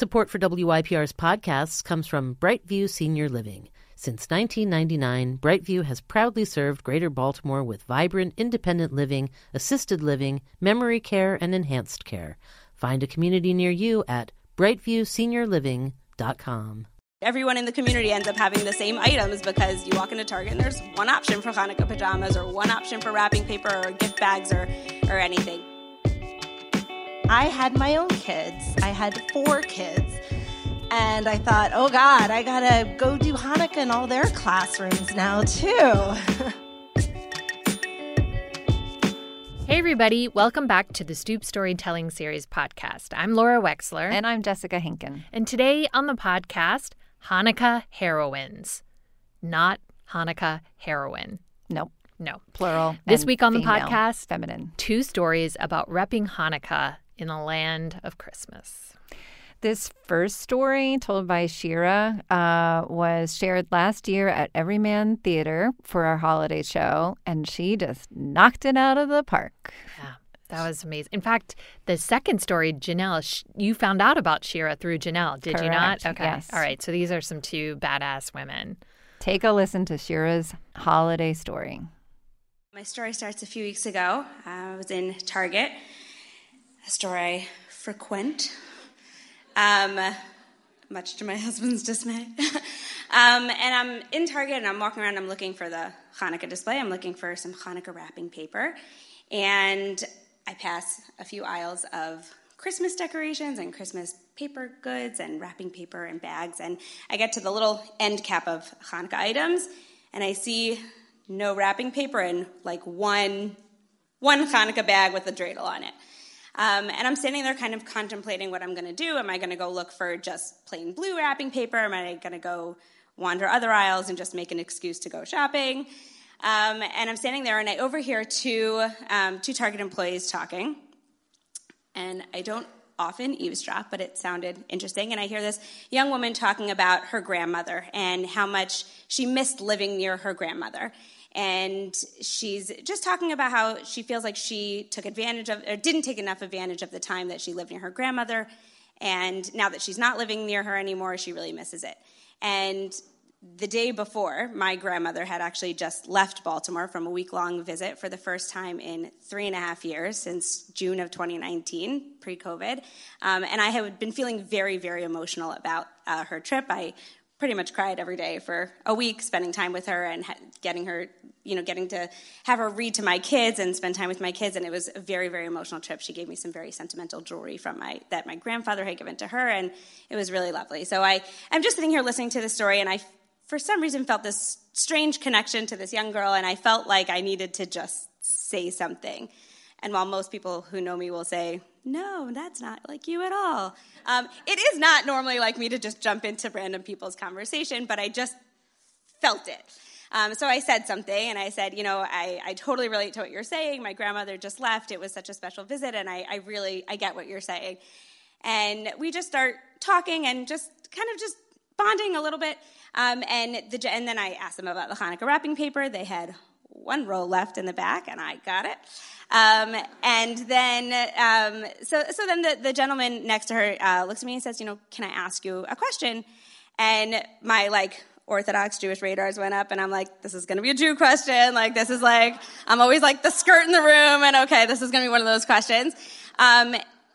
Support for WYPR's podcasts comes from Brightview Senior Living. Since 1999, Brightview has proudly served Greater Baltimore with vibrant independent living, assisted living, memory care, and enhanced care. Find a community near you at brightviewseniorliving.com. Everyone in the community ends up having the same items because you walk into Target and there's one option for Hanukkah pajamas or one option for wrapping paper or gift bags or, or anything. I had my own kids. I had four kids. And I thought, oh God, I gotta go do Hanukkah in all their classrooms now, too. Hey, everybody, welcome back to the Stoop Storytelling Series podcast. I'm Laura Wexler. And I'm Jessica Henkin. And today on the podcast, Hanukkah heroines. Not Hanukkah heroine. Nope. No. Plural. This week on the podcast, feminine. two stories about repping Hanukkah in the land of Christmas. This first story, told by Shira, uh, was shared last year at Everyman Theater for our holiday show, and she just knocked it out of the park. Yeah. That was amazing. In fact, the second story, Janelle, sh- you found out about Shira through Janelle, did you not? Okay. yes. All right. So these are some two badass women. Take a listen to Shira's holiday story. My story starts a few weeks ago. I was in Target, a store I frequent, um, much to my husband's dismay. um, and I'm in Target and I'm walking around. I'm looking for the Hanukkah display. I'm looking for some Hanukkah wrapping paper, and I pass a few aisles of Christmas decorations and Christmas paper goods and wrapping paper and bags. And I get to the little end cap of Hanukkah items, and I see no wrapping paper and like one one Hanukkah bag with a dreidel on it. Um, and I'm standing there kind of contemplating what I'm going to do. Am I going to go look for just plain blue wrapping paper? Am I going to go wander other aisles and just make an excuse to go shopping? Um, and I'm standing there and I overhear two, um, two Target employees talking. And I don't often eavesdrop, but it sounded interesting. And I hear this young woman talking about her grandmother and how much she missed living near her grandmother and she's just talking about how she feels like she took advantage of or didn't take enough advantage of the time that she lived near her grandmother. And now that she's not living near her anymore she really misses it. And the day before my grandmother had actually just left baltimore from a week-long visit for the first time in three and a half years since june of 2019 pre-covid. Um, and i had been feeling very very emotional about uh, her trip. I pretty much cried every day for a week spending time with her and getting her you know getting to have her read to my kids and spend time with my kids. And it was a very very emotional trip. She gave me some very sentimental jewelry from my that my grandfather had given to her and it was really lovely. So i i'm just sitting here listening to the story and i for some reason felt this strange connection to this young girl and i felt like i needed to just say something. And while most people who know me will say no, that's not like you at all. Um, it is not normally like me to just jump into random people's conversation, but I just felt it. Um, so I said something, and I said, you know, I, I totally relate to what you're saying. My grandmother just left. It was such a special visit, and I, I really, I get what you're saying. And we just start talking and just kind of just bonding a little bit. Um, and, the, and then I asked them about the Hanukkah wrapping paper. They had one roll left in the back, and I got it. Um, and then, um, so, so then the, the gentleman next to her uh, looks at me and says, you know, can I ask you a question? And my, like, Orthodox Jewish radars went up, and I'm like, this is to be a Jew question. Like, this is like, I'm always like the skirt in the room, and okay, this is to be one of those questions. Um,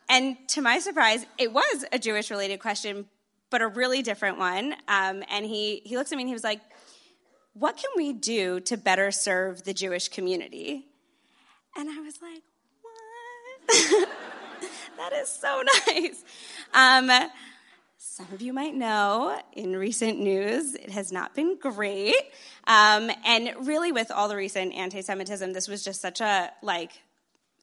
and to my surprise, it was a Jewish related question, but a really different one. Um, and he, he looks at me and he was like, what can we do to better serve the Jewish community? And I was like, what? that is so nice. Um, some of you might know in recent news, it has not been great. Um, and really, with all the recent anti Semitism, this was just such a like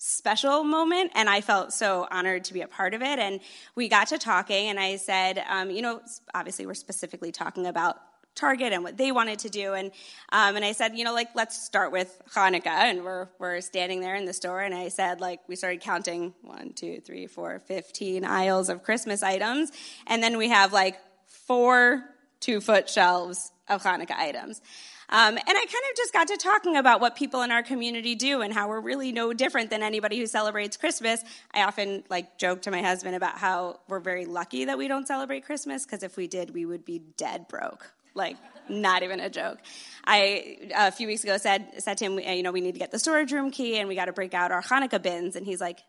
special moment and i felt so honored to be a part of it and we got to talking and i said um, you know obviously we're specifically talking about Target and what they wanted to do. And um, and I said, you know, like let's start with Hanukkah. And we're we're standing there in the store, and I said, like we started counting one, two, three, four, fifteen aisles of Christmas items, and then we have like four two foot shelves of Hanukkah items. Um, and I kind of just got to talking about what people in our community do and how we're really no different than anybody who celebrates Christmas. I often like joke to my husband about how we're very lucky that we don't celebrate Christmas because if we did, we would be dead broke. Like, not even a joke. I a few weeks ago said said to him, you know, we need to get the storage room key and we got to break out our Hanukkah bins. And he's like,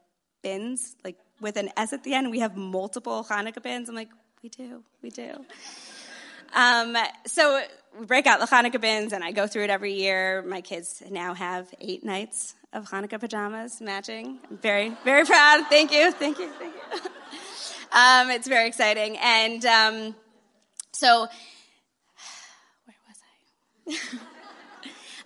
bins, like with an S at the end. We have multiple Hanukkah bins. I'm like, we do, we do. Um, so we break out the Hanukkah bins, and I go through it every year. My kids now have eight nights of Hanukkah pajamas matching. I'm very, very proud. Thank you, thank you, thank you. um, it's very exciting, and um, so?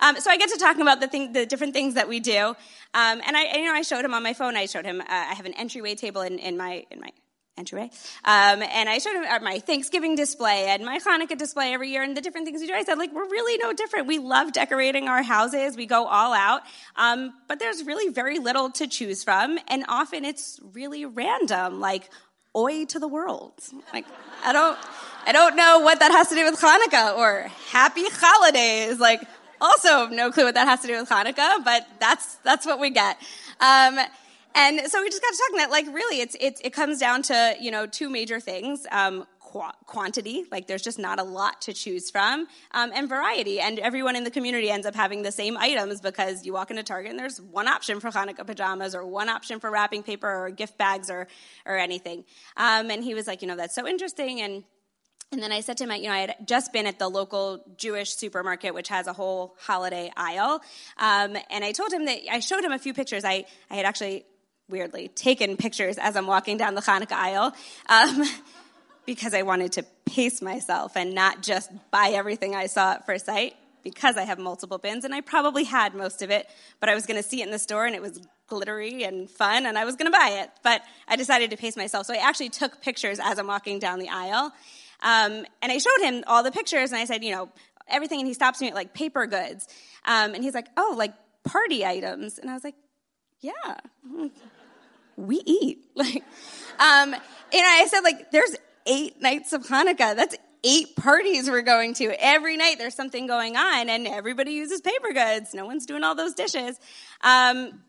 Um, so I get to talking about the thing, the different things that we do, um, and I, you know, I showed him on my phone. I showed him uh, I have an entryway table in, in my in my entryway. Um, and I showed him uh, my Thanksgiving display and my Hanukkah display every year and the different things we do. I said, like, we're really no different. We love decorating our houses. We go all out. Um, but there's really very little to choose from. And often it's really random, like, oi to the world. Like, I don't, I don't know what that has to do with Hanukkah or happy holidays. Like, also no clue what that has to do with Hanukkah, but that's, that's what we get. Um, and so we just got to talking that, like, really, it's, it, it comes down to, you know, two major things. Um, quantity, like there's just not a lot to choose from, um, and variety. And everyone in the community ends up having the same items because you walk into Target and there's one option for Hanukkah pajamas or one option for wrapping paper or gift bags or, or anything. Um, and he was like, you know, that's so interesting. And and then I said to him, you know, I had just been at the local Jewish supermarket, which has a whole holiday aisle. Um, and I told him that I showed him a few pictures. I, I had actually, weirdly, taken pictures as I'm walking down the Hanukkah aisle um, because I wanted to pace myself and not just buy everything I saw at first sight because I have multiple bins. And I probably had most of it, but I was going to see it in the store and it was glittery and fun and I was going to buy it. But I decided to pace myself. So I actually took pictures as I'm walking down the aisle. Um, and I showed him all the pictures, and I said, you know, everything. And he stops me at like paper goods, um, and he's like, oh, like party items. And I was like, yeah, we eat. Like, um, and I said, like, there's eight nights of Hanukkah. That's eight parties we're going to. Every night there's something going on, and everybody uses paper goods. No one's doing all those dishes. Um,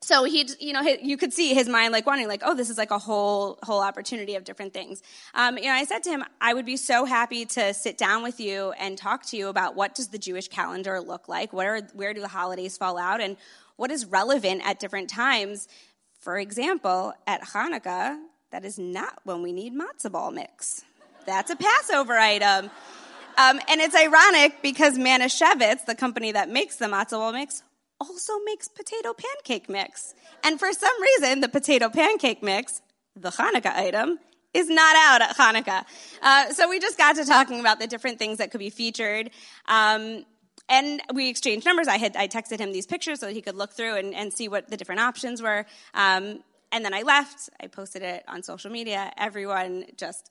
so he you know you could see his mind like wondering like oh this is like a whole whole opportunity of different things. Um, you know i said to him i would be so happy to sit down with you and talk to you about what does the jewish calendar look like? Where where do the holidays fall out? And what is relevant at different times? For example at hanukkah that is not when we need matzo ball mix. That's a passover item. Um, and it's ironic because Manischewitz, the company that makes the matzo ball mix, also makes potato pancake mix. And for some reason, the potato pancake mix, the Hanukkah item, is not out at Hanukkah. Uh, so we just got to talking about the different things that could be featured. Um, and we exchanged numbers. I had I texted him these pictures so he could look through and, and see what the different options were. Um, and then I left. I posted it on social media. Everyone just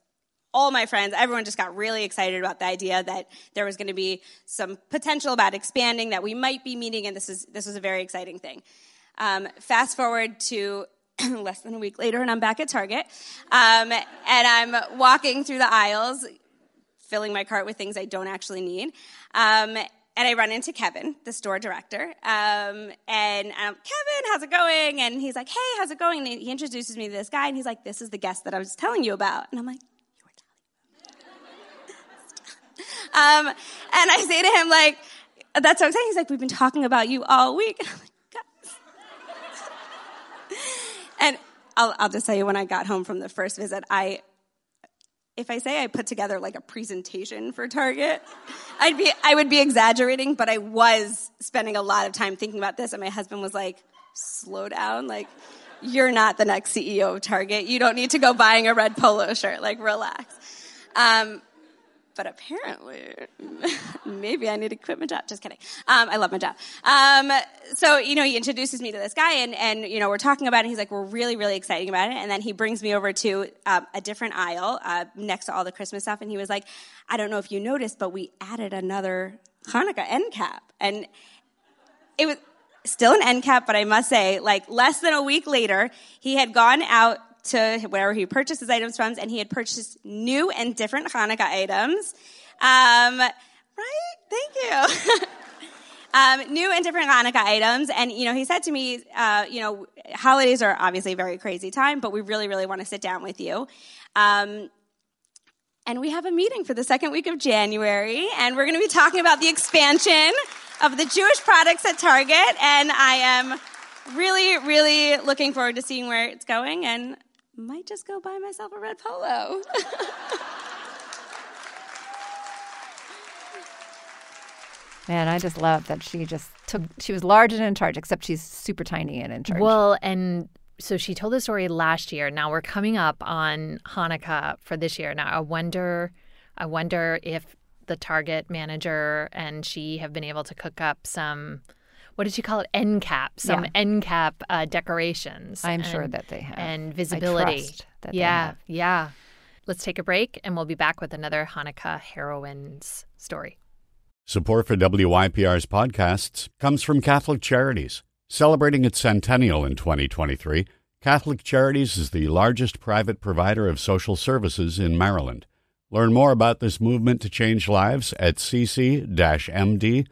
all my friends, everyone just got really excited about the idea that there was going to be some potential about expanding, that we might be meeting, and this is this was a very exciting thing. Um, fast forward to less than a week later, and I'm back at Target, um, and I'm walking through the aisles, filling my cart with things I don't actually need. Um, and I run into Kevin, the store director, um, and I'm, Kevin, how's it going? And he's like, Hey, how's it going? And he introduces me to this guy, and he's like, This is the guest that I was telling you about. And I'm like, Um, and I say to him, like, that's what I'm saying. He's like, we've been talking about you all week. And, I'll, I'll just tell you, when I got home from the first visit, I, if I say I put together like a presentation for Target, I'd be, I would be exaggerating, but I was spending a lot of time thinking about this. And my husband was like, slow down. Like, you're not the next CEO of Target. You don't need to go buying a red polo shirt. Like, relax. Um, but apparently, maybe I need to quit my job. Just kidding. Um, I love my job. Um, so, you know, he introduces me to this guy, and, and, you know, we're talking about it. He's like, we're really, really excited about it. And then he brings me over to uh, a different aisle uh, next to all the Christmas stuff, and he was like, I don't know if you noticed, but we added another Hanukkah end cap. And it was still an end cap, but I must say, like, less than a week later, he had gone out to wherever he purchased his items from, and he had purchased new and different Hanukkah items. Um, right? Thank you. um, new and different Hanukkah items. And, you know, he said to me, uh, you know, holidays are obviously a very crazy time, but we really, really want to sit down with you. Um, and we have a meeting for the second week of January, and we're going to be talking about the expansion of the Jewish products at Target. And I am really, really looking forward to seeing where it's going, and might just go buy myself a red polo. Man, I just love that she just took. She was large and in charge, except she's super tiny and in charge. Well, and so she told the story last year. Now we're coming up on Hanukkah for this year. Now I wonder, I wonder if the Target manager and she have been able to cook up some. What did she call it? End cap, some Yeah. end cap uh, decorations. I'm sure that they have. and I visibility. trust that they yeah, have. yeah. Let's take a break, and we'll be back with another Hanukkah heroines story. Support for WYPR's podcasts comes from Catholic Charities. Celebrating its centennial in 2023, Catholic Charities is the largest private provider of social services in Maryland. Learn more about this movement to change lives at cc-md.org.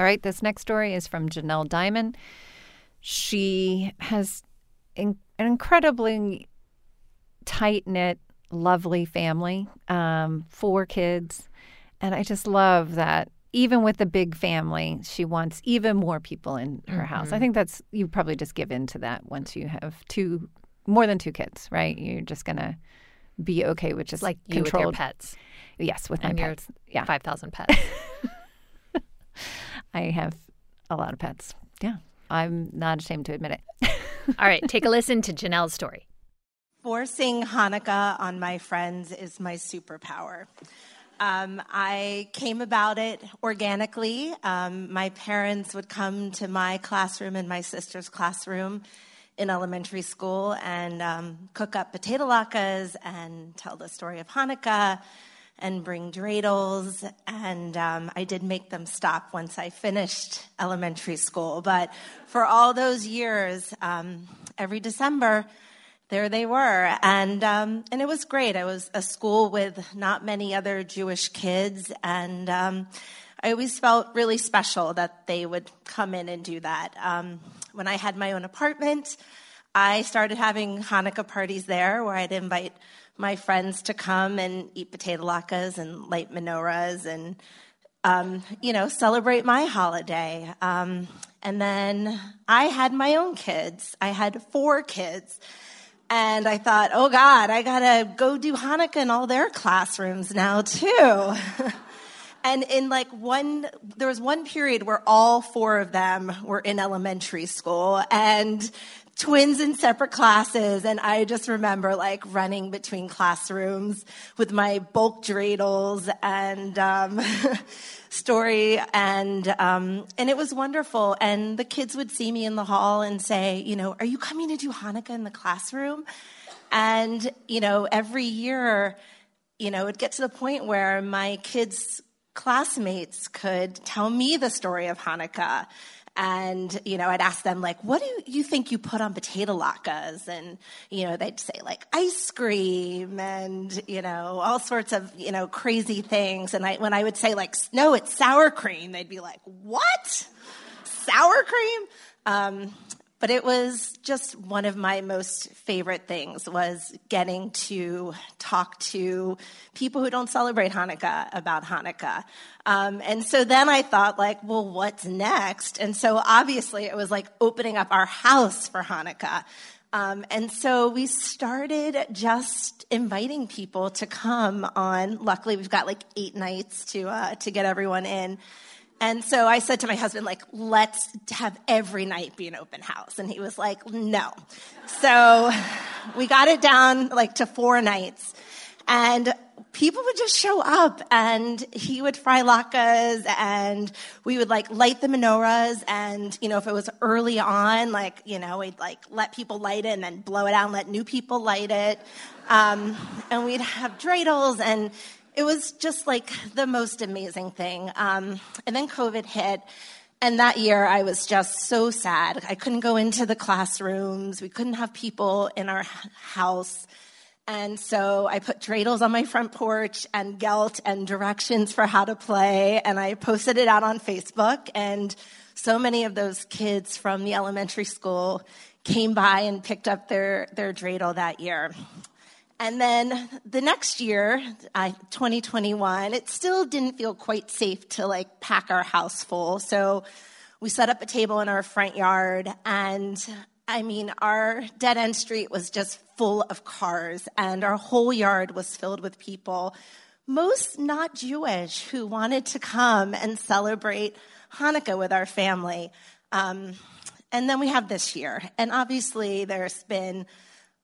All right, this next story is from Janelle Diamond. She has in, an incredibly tight knit, lovely family, um, four kids. And I just love that even with the big family, she wants even more people in her house. I think that's, you probably just give in to that once you have two, more than two kids, right? You're just going to be okay with just Like you with your pets, Yes, with my and your pets. Yeah. five thousand pets. I have a lot of pets. Yeah. I'm not ashamed to admit it. All right, take a listen to Janelle's story. Forcing Hanukkah on my friends is my superpower. Um, I came about it organically. Um, my parents would come to my classroom and my sister's classroom in elementary school and um, cook up potato latkes and tell the story of Hanukkah and bring dreidels. And um, I did make them stop once I finished elementary school. But for all those years, um, every December, there they were, and um, and it was great. I was a school with not many other Jewish kids, and um, I always felt really special that they would come in and do that. Um, when I had my own apartment, I started having Hanukkah parties there, where I'd invite my friends to come and eat potato latkes and light menorahs and um, you know, celebrate my holiday. Um, and then I had my own kids. I had four kids. And I thought, oh God, I gotta go do Hanukkah in all their classrooms now too. and in like one, there was one period where all four of them were in elementary school and twins in separate classes. And I just remember like running between classrooms with my bulk dreidels and, um, story and um, and it was wonderful and the kids would see me in the hall and say you know are you coming to do hanukkah in the classroom and you know every year you know it'd get to the point where my kids classmates could tell me the story of hanukkah and you know i'd ask them like what do you think you put on potato latkes? And you know they'd say like ice cream and you know all sorts of you know crazy things. And i when i would say like no it's sour cream they'd be like what? Sour cream? Um, but it was just one of my most favorite things was getting to talk to people who don't celebrate hanukkah about hanukkah. Um, and so then i thought like well what's next? And so obviously it was like opening up our house for hanukkah. Um, and so we started just inviting people to come on. Luckily we've got like eight nights to uh, to get everyone in and so I said to my husband, like, let's have every night be an open house. And he was like, no. So we got it down like to four nights. And people would just show up and he would fry latkes and we would like light the menorahs. And, you know, if it was early on, like, you know, we'd like let people light it and then blow it out and let new people light it. Um, and we'd have dreidels and it was just like the most amazing thing. Um, and then COVID hit. And that year I was just so sad. I couldn't go into the classrooms. We couldn't have people in our house. And so I put dreidels on my front porch and gelt and directions for how to play, and I posted it out on Facebook. And so many of those kids from the elementary school came by and picked up their, their dreidel that year. And then the next year, uh, 2021, it still didn't feel quite safe to like pack our house full. So we set up a table in our front yard and I mean, our dead end street was just full of cars, and our whole yard was filled with people, most not Jewish, who wanted to come and celebrate Hanukkah with our family. Um, and then we have this year, and obviously there's been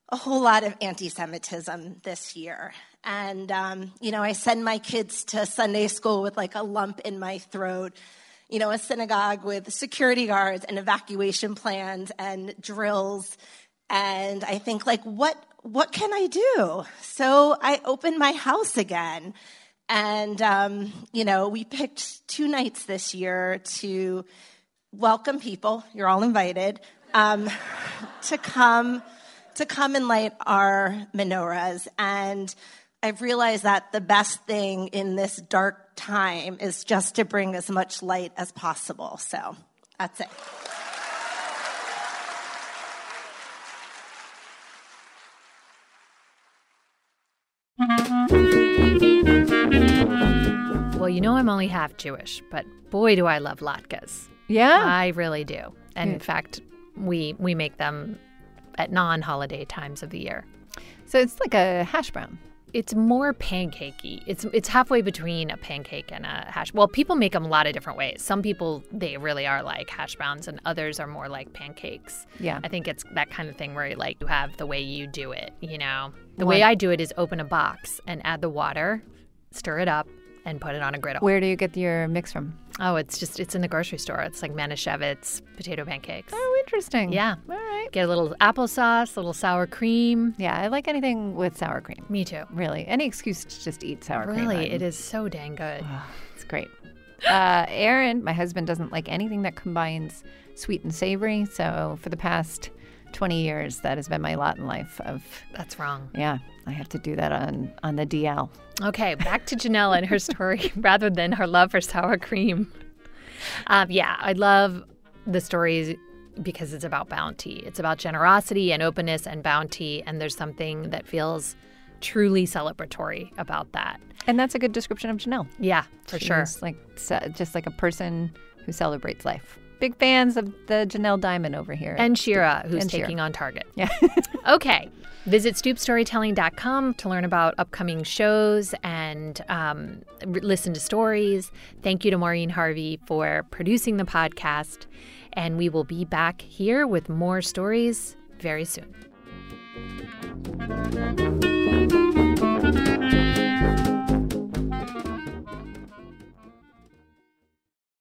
a whole lot of anti Semitism this year. And, um, you know, I send my kids to Sunday school with like a lump in my throat you know, a synagogue with security guards and evacuation plans and drills. And I think, like, what, what can I do? So I opened my house again. And, um, you know, we picked two nights this year to welcome people, you're all invited, um, to come to come and light our menorahs. And I've realized that the best thing in this dark time is just to bring as much light as possible. So that's it. Well, you know I'm only half Jewish, but boy do I love latkes. Yeah. I really do. And in fact, we we make them at non-holiday times of the year. So it's like a hash brown. It's more pancakey. It's it's halfway between a pancake and a hash. Well, people make them a lot of different ways. Some people they really are like hash browns, and others are more like pancakes. Yeah. I think it's that kind of thing where like you have the way you do it. You know, the What- way I do it is open a box and add the water, stir it up, and put it on a griddle. Where do you get your mix from? Oh, it's just it's in the grocery store. It's like Manischewitz potato pancakes. Oh, interesting. Yeah. All right. Get a little applesauce, a little sour cream. Yeah, I like anything with sour cream. Me too. Really, any excuse to just eat sour cream. Really, it is so dang good. It's great. Uh, Aaron, my husband, doesn't like anything that combines sweet and savory. So for the past 20 years, that has been my lot in life. Of That's wrong. yeah, I have to do that on on the DL. Okay, back to Janelle and her story rather than her love for sour cream. Um, yeah, I love the stories because it's about bounty. It's about generosity and openness and bounty, and there's something that feels truly celebratory about that. And that's a good description of Janelle. Yeah, for sure. Like just like a person who celebrates life. Big fans of the Janelle Diamond over here. And Shira, who's And Shira. taking on Target. yeah. Okay. Visit stoopstorytelling.com to learn about upcoming shows and um, listen to stories. Thank you to Maureen Harvie for producing the podcast. And we will be back here with more stories very soon.